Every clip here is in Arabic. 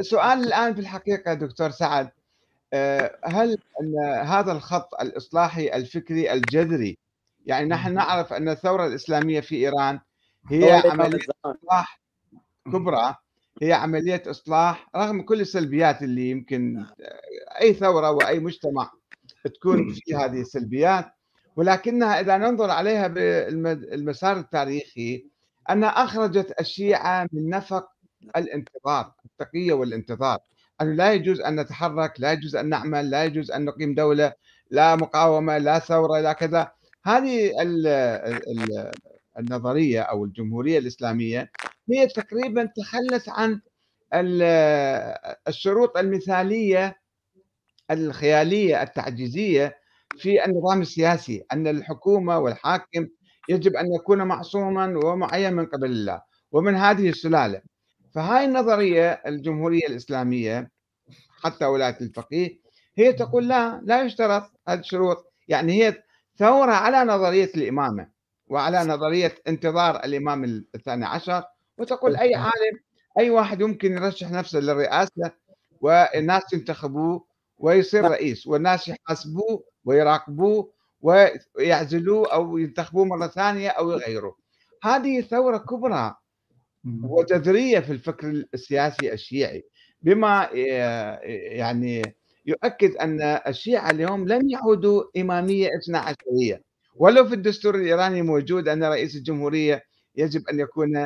سؤال الآن في الحقيقة دكتور سعد. آه، هل أن هذا الخط الإصلاحي الفكري الجذري يعني نحن نعرف أن الثورة الإسلامية في إيران هي عملية إصلاح كبرى هي عملية إصلاح رغم كل السلبيات اللي يمكن أي ثورة وأي مجتمع تكون في هذه السلبيات. ولكنها إذا ننظر عليها بالمسار التاريخي أنها أخرجت الشيعة من نفق الانتظار التقية والانتظار. أنه لا يجوز أن نتحرك لا يجوز أن نعمل لا يجوز أن نقيم دولة لا مقاومة لا ثورة لا كذا. هذه النظرية أو الجمهورية الإسلامية هي تقريبا تخلت عن الشروط المثالية الخيالية التعجيزية في النظام السياسي. أن الحكومة والحاكم يجب أن يكون معصوما ومعين من قبل الله ومن هذه السلالة. فهاي النظرية الجمهورية الإسلامية حتى ولاية الفقيه هي تقول لا لا يشترط هذه الشروط. يعني هي ثورة على نظرية الإمامة وعلى نظرية انتظار الإمام الثاني عشر وتقول أي عالم أي واحد يمكن يرشح نفسه للرئاسة والناس ينتخبوه ويصير رئيس والناس يحاسبوه ويراقبوه ويعزلوه أو ينتخبوه مرة ثانية أو يغيروه. هذه ثورة كبرى. وجذريه في الفكر السياسي الشيعي. بما يعني يؤكد أن الشيعة اليوم لم يعودوا اماميه اثنا عشريه ولو في الدستور الإيراني موجود أن رئيس الجمهورية يجب أن يكون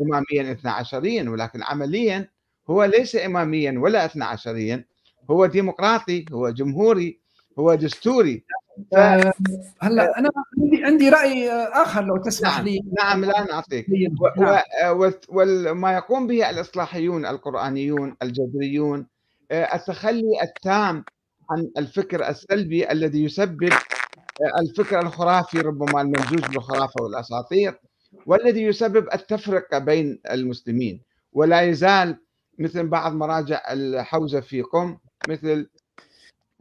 اماميا اثنا عشريا ولكن عمليا هو ليس اماميا ولا اثنا عشريا هو ديمقراطي هو جمهوري هو دستوري. ف... آه، هلا أنا عندي عندي رأي آخر لو تسمح نعم. لي نعم لا نعطيك نعم. وما يقوم به الإصلاحيون القرآنيون الجذريون آه، التخلي التام عن الفكر السلبي الذي يسبب آه، الفكر الخرافي ربما الممزوج بالخرافة والأساطير والذي يسبب التفرقة بين المسلمين ولا يزال مثل بعض مراجع الحوزة في قم مثل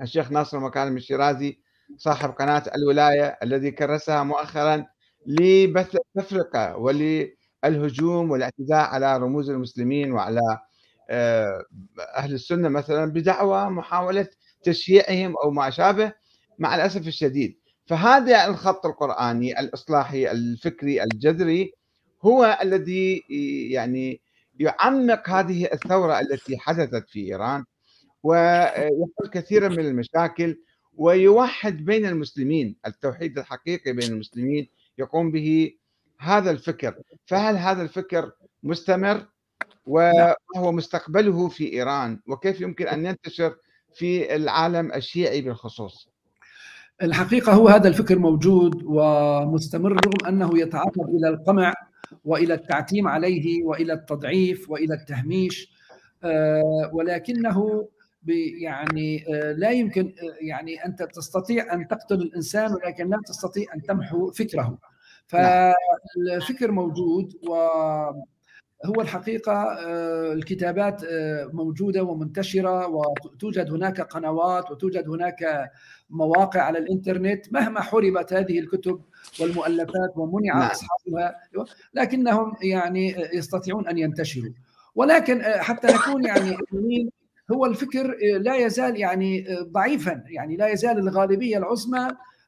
الشيخ ناصر مكارم الشيرازي صاحب قناة الولاية الذي كرسها مؤخرا لبث التفرقة وللهجوم والاعتداء على رموز المسلمين وعلى آه، أهل السنة مثلا بدعوى محاولة تشييعهم أو ما شابه مع الأسف الشديد. فهذا الخط القرآني الإصلاحي الفكري الجذري هو الذي يعني يعمق هذه الثورة التي حدثت في إيران ويحل كثيرا من المشاكل. ويوحد بين المسلمين التوحيد الحقيقي بين المسلمين يقوم به هذا الفكر. فهل هذا الفكر مستمر؟ وهو مستقبله في إيران وكيف يمكن أن ينتشر في العالم الشيعي بالخصوص؟ الحقيقة هو هذا الفكر موجود ومستمر رغم أنه يتعرض إلى القمع وإلى التعتيم عليه وإلى التضعيف وإلى التهميش آه، ولكنه يعني آه، لا يمكن آه، يعني أنت تستطيع أن تقتل الإنسان ولكن لا تستطيع أن تمحو فكره نعم. فالفكر موجود و هو الحقيقة آه، الكتابات موجودة ومنتشرة وتوجد هناك قنوات وتوجد هناك مواقع على الإنترنت مهما حربت هذه الكتب والمؤلفات ومنع نعم. أصحابها لكنهم يعني يستطيعون أن ينتشروا ولكن حتى نكون يعني هو الفكر آه، لا يزال يعني آه، ضعيفا. يعني لا يزال الغالبية العظمى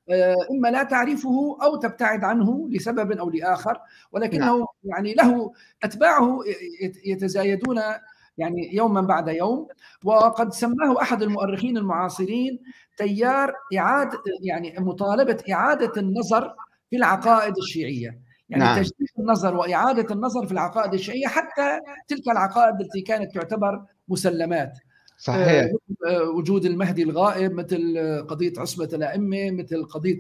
آه، إما لا تعرفه أو تبتعد عنه لسبب أو لآخر. ولكنه نعم. يعني له أتباعه يتزايدون يعني يوما بعد يوم. وقد سماه أحد المؤرخين المعاصرين تيار اعاده يعني مطالبة إعادة النظر في العقائد الشيعية. يعني نعم. تجديد النظر وإعادة النظر في العقائد الشيعية حتى تلك العقائد التي كانت تعتبر مسلمات صحيح آه، وجود المهدي الغائب مثل قضية عصمة الأئمة مثل قضية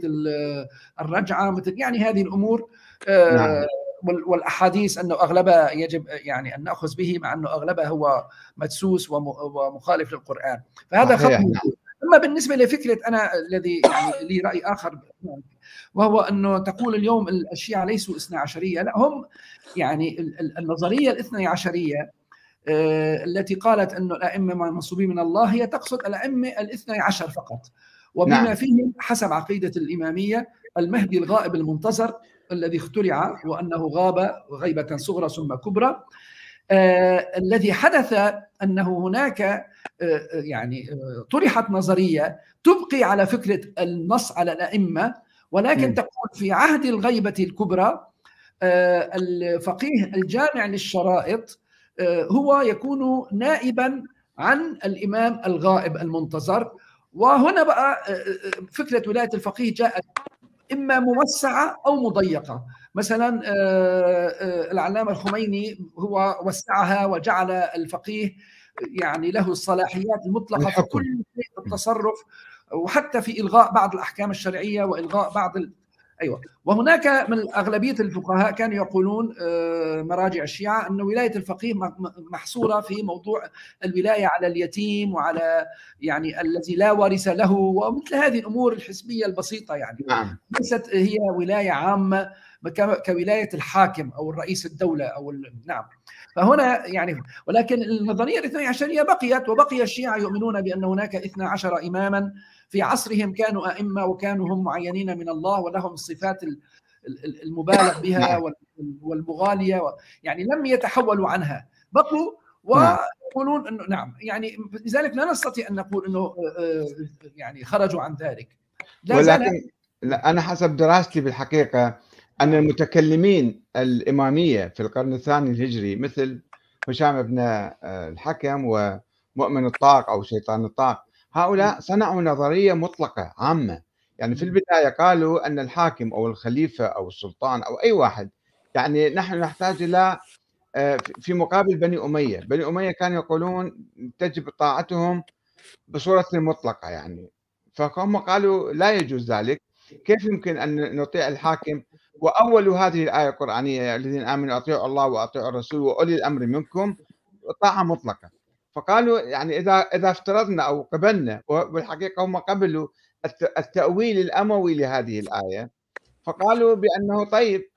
الرجعة مثل يعني هذه الأمور آه، نعم. والأحاديث أنه أغلبها يجب يعني أن نأخذ به مع أنه أغلبها هو مدسوس ومخالف للقرآن فهذا خط نعم. أما بالنسبة لفكرة أنا الذي يعني لي رأي آخر وهو أنه تقول اليوم الشيعه ليسوا اثنا عشرية لا هم يعني النظرية الاثني عشرية آه، التي قالت أن الأئمة منصوبين من الله هي تقصد الأئمة الاثني عشر فقط وبما نعم. فيهم حسب عقيدة الإمامية المهدي الغائب المنتظر الذي اخترع وأنه غاب غيبة صغرى ثم كبرى الذي حدث أنه هناك يعني طرحت نظرية تبقي على فكرة النص على الأئمة ولكن تقول في عهد الغيبة الكبرى الفقيه الجامع للشرائط هو يكون نائبا عن الإمام الغائب المنتظر. وهنا بقى فكرة ولاية الفقيه جاءت إما موسعة أو مضيقة. مثلا العلامة الخميني هو وسعها وجعل الفقيه يعني له الصلاحيات المطلقة في كل التصرف وحتى في إلغاء بعض الأحكام الشرعية وإلغاء بعض. أيوه. وهناك من أغلبية الفقهاء كانوا يقولون مراجع الشيعة أن ولاية الفقيه محصورة في موضوع الولاية على اليتيم وعلى يعني الذي لا وارث له ومثل هذه الأمور الحزبيه البسيطة يعني. نعم. ليست هي ولاية عامة كولاية الحاكم أو الرئيس الدولة أو نعم. فهنا يعني ولكن النظرية الاثني عشرية بقيت وبقي الشيعة يؤمنون بأن هناك اثنا عشر إماما في عصرهم كانوا أئمة وكانوا هم معينين من الله ولهم الصفات المبالغ بها والمغالية يعني لم يتحولوا عنها. بقوا ويقولون إنه نعم يعني لذلك لا نستطيع أن نقول إنه يعني خرجوا عن ذلك. لا ولكن لا أنا حسب دراستي بالحقيقة أن المتكلمين الإمامية في القرن الثاني الهجري مثل هشام بن الحكم ومؤمن الطاق أو شيطان الطاق هؤلاء صنعوا نظرية مطلقة عامة. يعني في البداية قالوا أن الحاكم أو الخليفة أو السلطان أو أي واحد يعني نحن نحتاج إلى في مقابل بني أمية، بني أمية كانوا يقولون تجب طاعتهم بصورة مطلقة يعني. فهم قالوا لا يجوز ذلك. كيف يمكن أن نطيع الحاكم؟ وأول هذه الآية القرآنية الذين آمنوا أطيعوا الله وأطيعوا الرسول وأولي الأمر منكم طاعة مطلقة. فقالوا يعني إذا إذا افترضنا أو قبلنا وبالحقيقه هم قبلوا التأويل الأموي لهذه الآية فقالوا بأنه طيب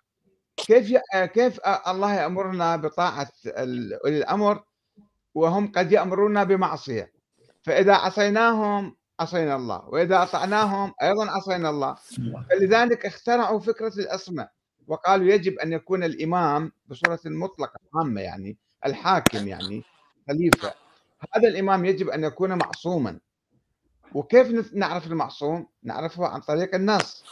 كيف كيف الله يأمرنا بطاعة اولي الأمر وهم قد يأمرون بمعصية؟ فإذا عصيناهم عصينا الله وإذا أطعناهم أيضا عصينا الله. فلذلك اخترعوا فكرة الاسماء وقالوا يجب أن يكون الإمام بصورة مطلقة عامة يعني الحاكم يعني خليفة. هذا الإمام يجب أن يكون معصوما. وكيف نعرف المعصوم؟ نعرفه عن طريق النص.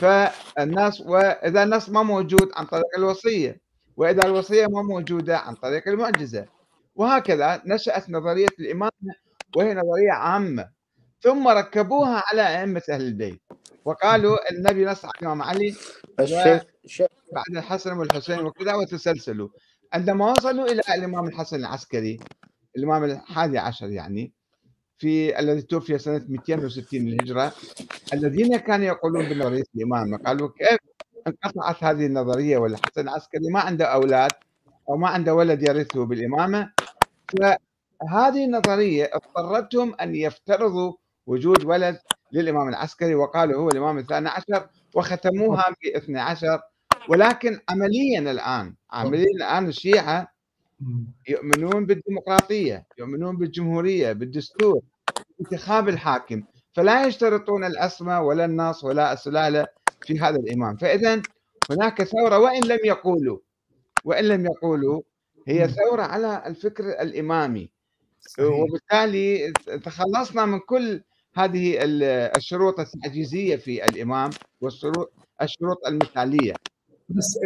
فالنص واذا النص ما موجود عن طريق الوصية وإذا الوصية ما موجودة عن طريق المعجزة. وهكذا نشأت نظرية الامامه وهي نظرية عامة. ثم ركبوها على أئمة أهل البيت. وقالوا النبي نص على الإمام علي بعد الحسن والحسين وكذا وتسلسلوا. عندما وصلوا إلى الإمام الحسن العسكري الامام الحادي عشر يعني في الذي توفي سنة 260 للهجرة. الذين كانوا يقولون بنظريه الامامه قالوا كيف انقطعت هذه النظرية والحسن العسكري ما عنده أولاد أو ما عنده ولد يرثه بالإمامة؟ فهذه النظرية اضطرتهم أن يفترضوا وجود ولد للإمام العسكري وقالوا هو الإمام الثاني عشر وختموها ب 12 ولكن عمليا الآن عمليا الآن الشيعة يؤمنون بالديمقراطية يؤمنون بالجمهورية بالدستور انتخاب الحاكم فلا يشترطون الاسماء ولا النص ولا السلالة في هذا الامام فإذا هناك ثورة وإن لم يقولوا وإن لم يقولوا هي ثورة على الفكر الإمامي. صحيح. وبالتالي تخلصنا من كل هذه الشروط التعجيزية في الإمام والشروط الشروط المثالية. بس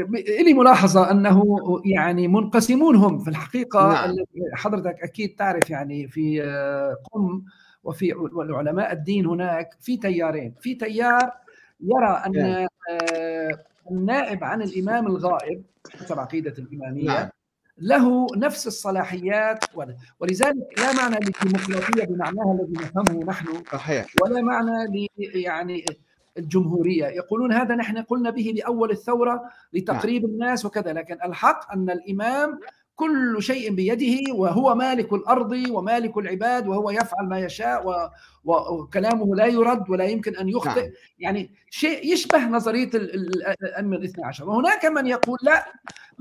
لي ملاحظة أنه يعني منقسمون هم في الحقيقة نعم. حضرتك أكيد تعرف يعني في قم وفي علماء الدين هناك في تيارين في تيار يرى أن نعم. النائب عن الإمام الغائب حسب عقيدة الإمامية نعم. له نفس الصلاحيات ولذلك لا معنى للديمقراطية بمعناها الذي نفهمه نحن صحيح ولا معنى ل يعني الجمهورية يقولون هذا نحن قلنا به باول الثورة لتقريب الناس وكذا لكن الحق أن الإمام كل شيء بيده وهو مالك الأرض ومالك العباد وهو يفعل ما يشاء. وكلامه لا يرد ولا يمكن أن يخطئ نعم. يعني شيء يشبه نظرية الأئمة الاثنى عشر وهناك من يقول لا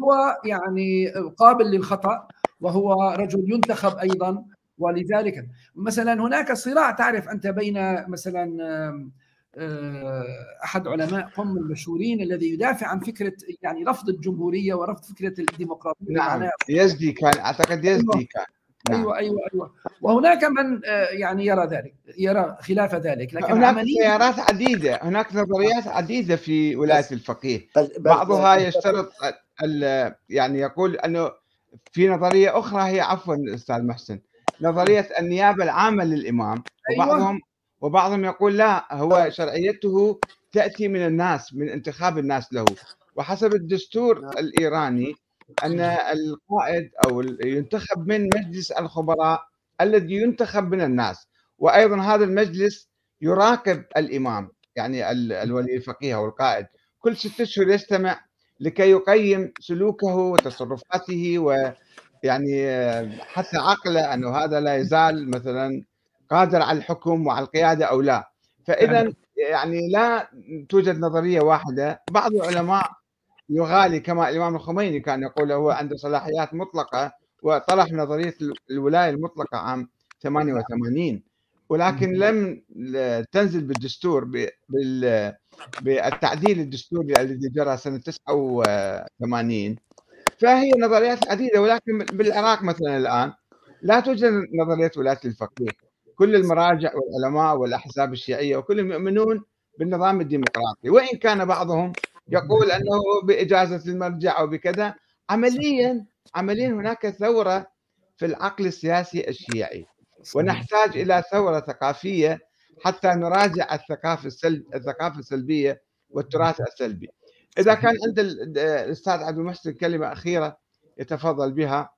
هو يعني قابل للخطأ وهو رجل ينتخب أيضا ولذلك مثلا هناك صراع تعرف أنت بين مثلا أحد علماء قم المشهورين الذي يدافع عن فكرة يعني رفض الجمهورية ورفض فكرة الديمقراطية نعم يزدي كان أعتقد يزدي كان نعم. أيوه أيوه أيوه وهناك من يعني يرى ذلك يرى خلاف ذلك لكن هناك تيارات عديدة هناك نظريات عديدة في ولاية الفقيه بعضها يشترط يعني يقول إنه في نظرية أخرى هي عفوا أستاذ محسن نظرية النيابة العامة للإمام أيوة. وبعضهم وبعضهم يقول لا هو شرعيته تأتي من الناس من انتخاب الناس له. وحسب الدستور الإيراني أن القائد أو ينتخب من مجلس الخبراء الذي ينتخب من الناس. وأيضا هذا المجلس يراقب الإمام يعني الولي الفقيه أو القائد. كل ستة أشهر يجتمع لكي يقيم سلوكه وتصرفاته ويعني حتى عقله أنه هذا لا يزال مثلا قادر على الحكم وعلى القيادة أو لا. فإذا يعني لا توجد نظرية واحدة. بعض العلماء يغالي كما الإمام الخميني كان يقول هو عنده صلاحيات مطلقة وطرح نظرية الولاية المطلقة عام 88 ولكن لم تنزل بالدستور بالتعديل الدستوري الذي جرى سنة 89 فهي نظريات عديدة ولكن بالعراق مثلا الآن لا توجد نظرية ولاية الفقيه. كل المراجع والعلماء والأحزاب الشيعية وكلهم يؤمنون بالنظام الديمقراطي. وإن كان بعضهم يقول أنه بإجازة المرجع أو بكذا عمليا عمليا هناك ثورة في العقل السياسي الشيعي. ونحتاج إلى ثورة ثقافية حتى نراجع الثقافة السلب الثقافة السلبية والتراث السلبي. إذا كان عند الأستاذ عبد المحسن كلمة أخيرة يتفضل بها.